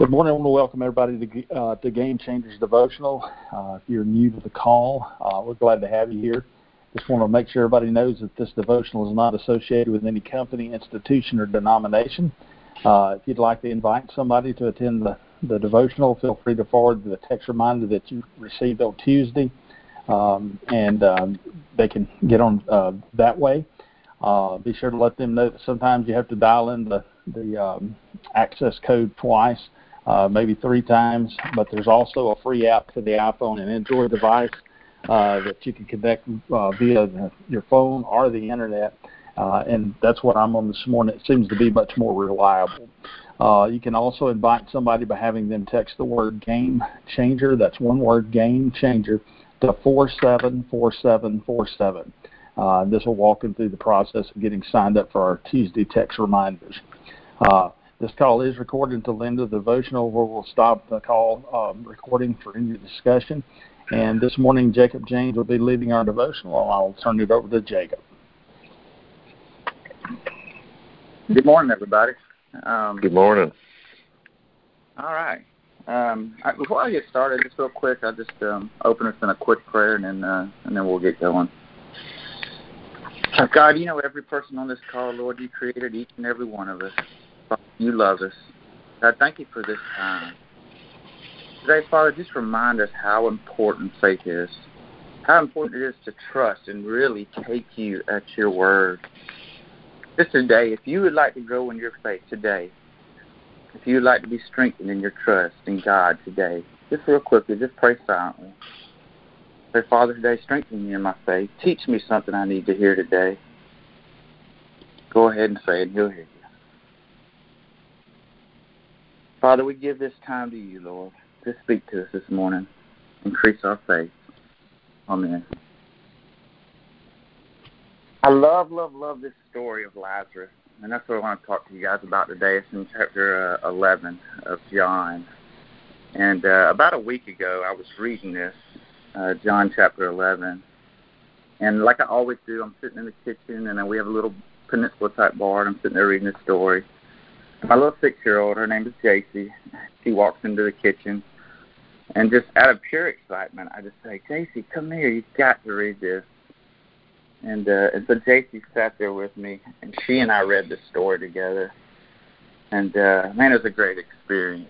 Good morning. I want to welcome everybody to, uh, Game Changers Devotional. Uh, if you're new to the call, uh, we're glad to have you here. Just want to make sure everybody knows that this devotional is not associated with any company, institution, or denomination. Uh, if you'd like to invite somebody to attend the, the devotional, feel free to forward the text reminder that you received on Tuesday, um, and um, they can get on uh, that way. Be sure to let them know that sometimes you have to dial in the, the um, access code twice uh, maybe three times. But there's also a free app to the iPhone and Android device uh, that you can connect uh, via the, your phone or the internet. Uh, and that's what I'm on this morning. It seems to be much more reliable. Uh, you can also invite somebody by having them text the word game changer. That's one word, game changer, to 474747. Uh, this will walk them through the process of getting signed up for our Tuesday text reminders. Uh, this call is recorded until the end of the devotional where we'll stop the call um, recording for any discussion. And this morning, Jacob Jaynes will be leading our devotional. I'll turn it over to Jacob. Good morning, everybody. Um, Good morning. All right. Um, before I get started, just real quick, I'll just um, open us in a quick prayer, and then uh, and then we'll get going. God, you know every person on this call, Lord. You created each and every one of us. You love us. God, thank you for this time. Today, Father, just remind us how important faith is, how important it is to trust and really take you at your word. Just today, if you would like to grow in your faith today, if you would like to be strengthened in your trust in God today, just real quickly, just pray silently. Say, Father, today, strengthen me in my faith. Teach me something I need to hear today. Go ahead and say it, he'll hear you. Father, we give this time to you, Lord. Just speak to us this morning. Increase our faith. Amen. I love, love, love this story of Lazarus. And that's what I want to talk to you guys about today. It's in chapter uh, 11 of John. And uh, about a week ago, I was reading this, uh, John chapter 11. And like I always do, I'm sitting in the kitchen, and we have a little peninsula type bar, and I'm sitting there reading this story my little six year old, her name is JC, she walks into the kitchen and just out of pure excitement I just say, JC, come here, you've got to read this and uh and so JC sat there with me and she and I read this story together. And uh man, it was a great experience.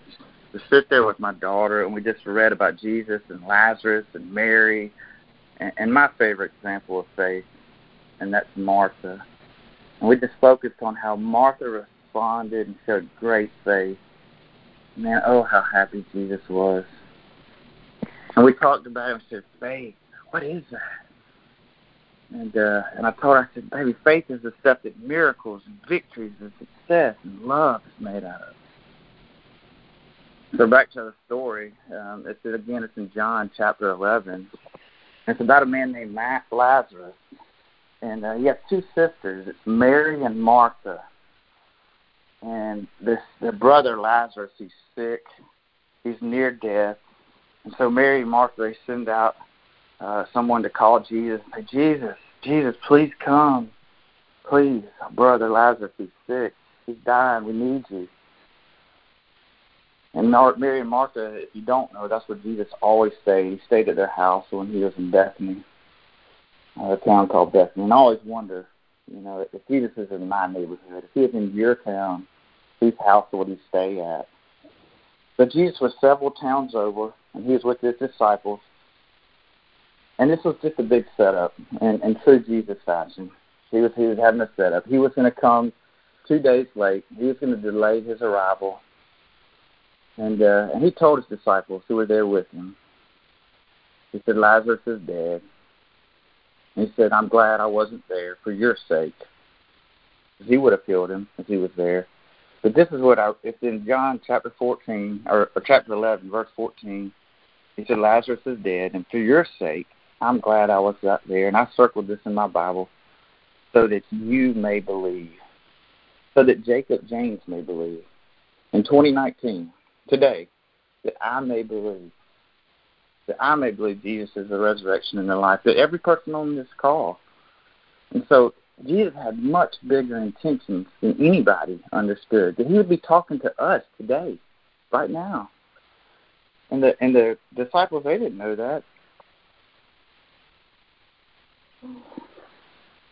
To sit there with my daughter and we just read about Jesus and Lazarus and Mary and, and my favorite example of faith, and that's Martha. And we just focused on how Martha responded and showed great faith. Man, oh, how happy Jesus was. And we talked about it and said, faith, what is that? And uh, and I told her, I said, baby, faith is the stuff that miracles and victories and success and love is made out of. So back to the story. Um, it's again. It's in John chapter 11. It's about a man named Matt Lazarus, and uh, he has two sisters. It's Mary and Martha and this the brother Lazarus, he's sick, he's near death, and so Mary and Martha they send out uh, someone to call Jesus. Say, Jesus, Jesus, please come, please, brother Lazarus, he's sick, he's dying, we need you. And Mary and Martha, if you don't know, that's what Jesus always stayed. He stayed at their house when he was in Bethany, a town called Bethany. And I always wonder, you know, if Jesus is in my neighborhood, if he is in your town, whose house would he stay at? But Jesus was several towns over, and he was with his disciples. And this was just a big setup, in, in true Jesus fashion. He was he was having a setup. He was going to come two days late. He was going to delay his arrival. And uh, and he told his disciples who were there with him. He said, Lazarus is dead. And he said, I'm glad I wasn't there for your sake. He would have killed him if he was there. But this is what I, it's in John chapter 14, or, or chapter 11, verse 14. He said, Lazarus is dead, and for your sake, I'm glad I was up there. And I circled this in my Bible so that you may believe, so that Jacob Jaynes may believe. In 2019, today, that I may believe, that I may believe Jesus is the resurrection and the life, that every person on this call. And so Jesus had much bigger intentions than anybody understood. That he would be talking to us today. right now. And the and the disciples they didn't know that.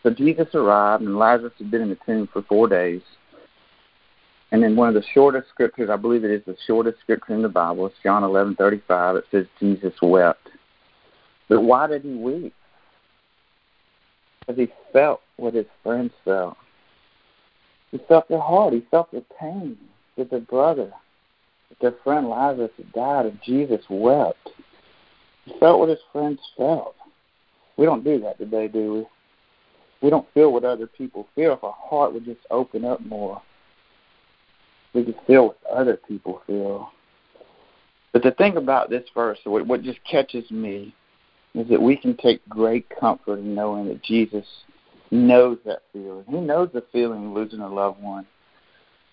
So Jesus arrived and Lazarus had been in the tomb for four days. And in one of the shortest scriptures, I believe it is the shortest scripture in the Bible, it's John eleven thirty five, it says Jesus wept. But why did he weep? Because he felt what his friends felt. He felt their heart. He felt their pain that their brother, that their friend Lazarus had died, and Jesus wept. He felt what his friends felt. We don't do that today, do we? We don't feel what other people feel. If our heart would just open up more, we could feel what other people feel. But the thing about this verse, what just catches me, is that we can take great comfort in knowing that Jesus knows that feeling. He knows the feeling of losing a loved one.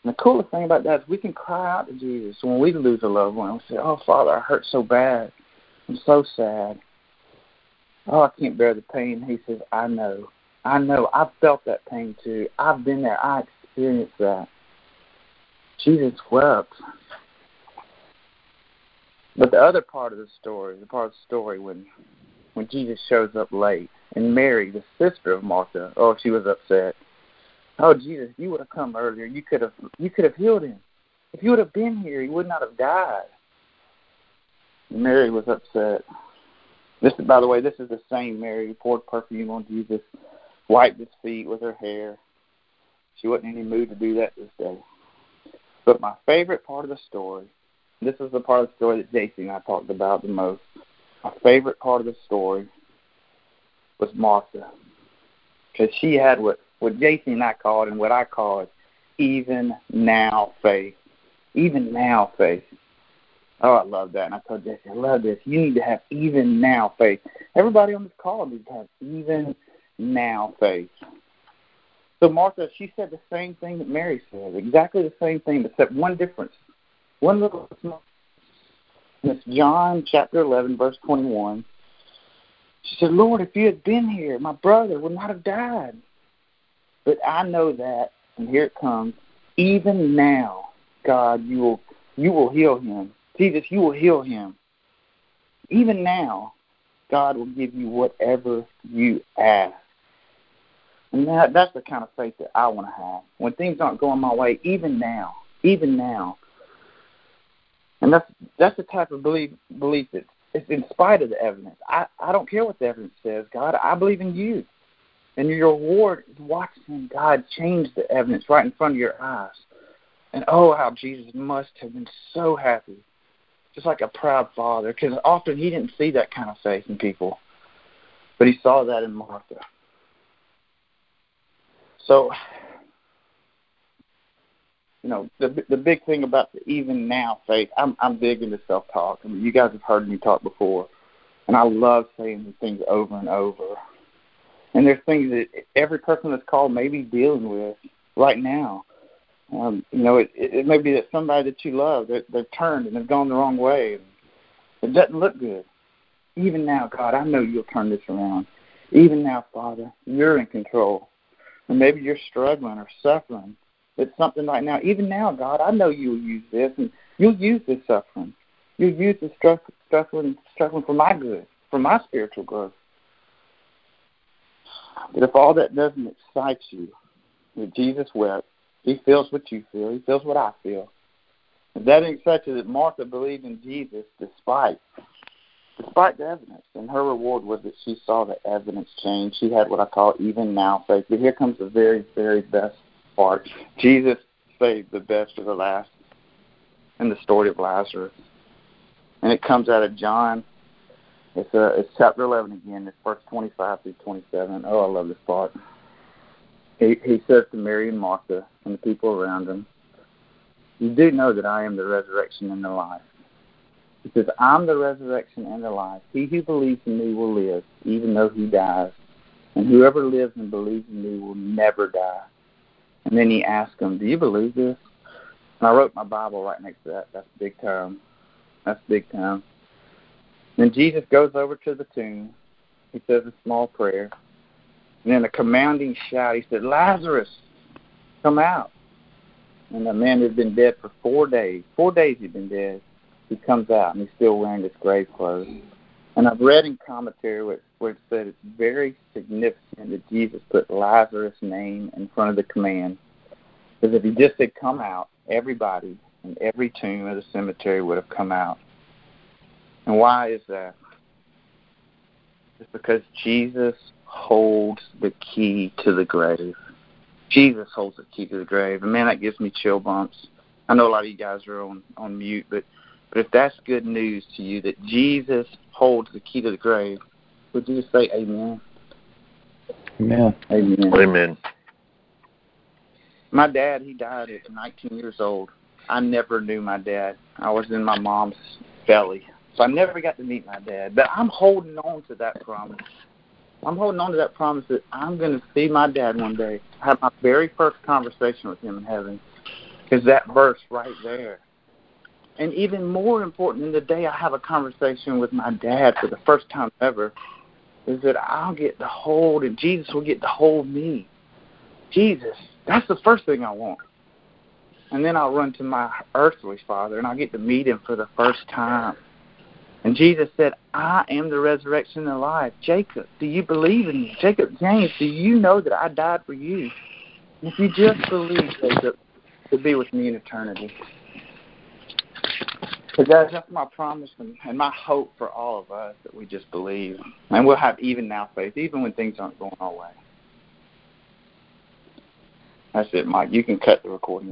And the coolest thing about that is we can cry out to Jesus when we lose a loved one. We say, Oh, Father, I hurt so bad. I'm so sad. Oh, I can't bear the pain. He says, I know. I know. I've felt that pain too. I've been there. I experienced that. Jesus wept. But the other part of the story, the part of the story when when Jesus shows up late, and Mary, the sister of Martha, oh, she was upset. Oh, Jesus, you would have come earlier. You could have you could have healed him. If you would have been here, he would not have died. Mary was upset. This, by the way, this is the same Mary who poured perfume on Jesus, wiped his feet with her hair. She wasn't in any mood to do that this day. But my favorite part of the story, this is the part of the story that JC and I talked about the most. My favorite part of the story was Martha, because she had what what JC and I called and what I call it even now faith. Even now faith. Oh, I love that. And I told JC, I love this. You need to have even now faith. Everybody on this call needs to have even now faith. So Martha, she said the same thing that Mary said, exactly the same thing, except one difference. One little small. It's John chapter 11, verse 21. She said, Lord, if you had been here, my brother would not have died. But I know that, and here it comes, even now, God, you will you will heal him. Jesus, you will heal him. Even now, God will give you whatever you ask. And that, that's the kind of faith that I want to have. When things aren't going my way, even now, even now. And that's that's the type of belief belief that it's in spite of the evidence. I, I don't care what the evidence says, God. I believe in you. And your reward is watching God change the evidence right in front of your eyes. And oh, how Jesus must have been so happy, just like a proud father, because often he didn't see that kind of faith in people, but he saw that in Martha. So, you know, the the big thing about the even now faith, I'm I'm big into self talk. I mean, you guys have heard me talk before, and I love saying these things over and over. And there's things that every person that's called may be dealing with right now. Um, you know, it, it, it may be that somebody that you love that they've turned and they've gone the wrong way. And it doesn't look good. Even now, God, I know you'll turn this around. Even now, Father, you're in control. And maybe you're struggling or suffering with something right now. Even now, God, I know you'll use this, and you'll use this suffering. You'll use this struggling, struggling for my good, for my spiritual growth. But if all that doesn't excite you, that Jesus wept, he feels what you feel, he feels what I feel. If that you that Martha believed in Jesus despite despite the evidence. And her reward was that she saw the evidence change. She had what I call even now faith. But here comes the very, very best part. Jesus saved the best for the last in the story of Lazarus. And it comes out of John. It's uh, it's chapter eleven again. It's verse twenty five through twenty seven. Oh, I love this part. He he says to Mary and Martha and the people around him, You do know that I am the resurrection and the life. He says, I'm the resurrection and the life. He who believes in me will live, even though he dies. And whoever lives and believes in me will never die. And then he asked them, Do you believe this? And I wrote my Bible right next to that. That's big time. That's big time. Then Jesus goes over to the tomb. He says a small prayer. And then a commanding shout. He said, Lazarus, come out. and the man who's been dead for four days, four days he's been dead, he comes out and he's still wearing his grave clothes. And I've read in commentary where, it said it's very significant that Jesus put Lazarus' name in front of the command. Because if he just had come out, everybody in every tomb of the cemetery would have come out. And why is that? It's because Jesus holds the key to the grave. Jesus holds the key to the grave. And man, that gives me chill bumps. I know a lot of you guys are on, on mute, but but if that's good news to you that Jesus holds the key to the grave, would you say amen? Amen. Amen. Amen. My dad, he died at 19 years old. I never knew my dad. I was in my mom's belly. So I never got to meet my dad. But I'm holding on to that promise. I'm holding on to that promise that I'm going to see my dad one day. Have my very first conversation with him in heaven. Because that verse right there. And even more important than the day I have a conversation with my dad for the first time ever is that I'll get to hold and Jesus will get to hold me. Jesus, that's the first thing I want. And then I'll run to my earthly father and I'll get to meet him for the first time. And Jesus said, I am the resurrection and the life. Jacob, do you believe in me? Jacob, Jaynes, do you know that I died for you? If you just believe, Jacob, to be with me in eternity. Guys, that's my promise and, and my hope for all of us that we just believe. And we'll have even now faith, even when things aren't going our way. That's it, Mike. You can cut the recording.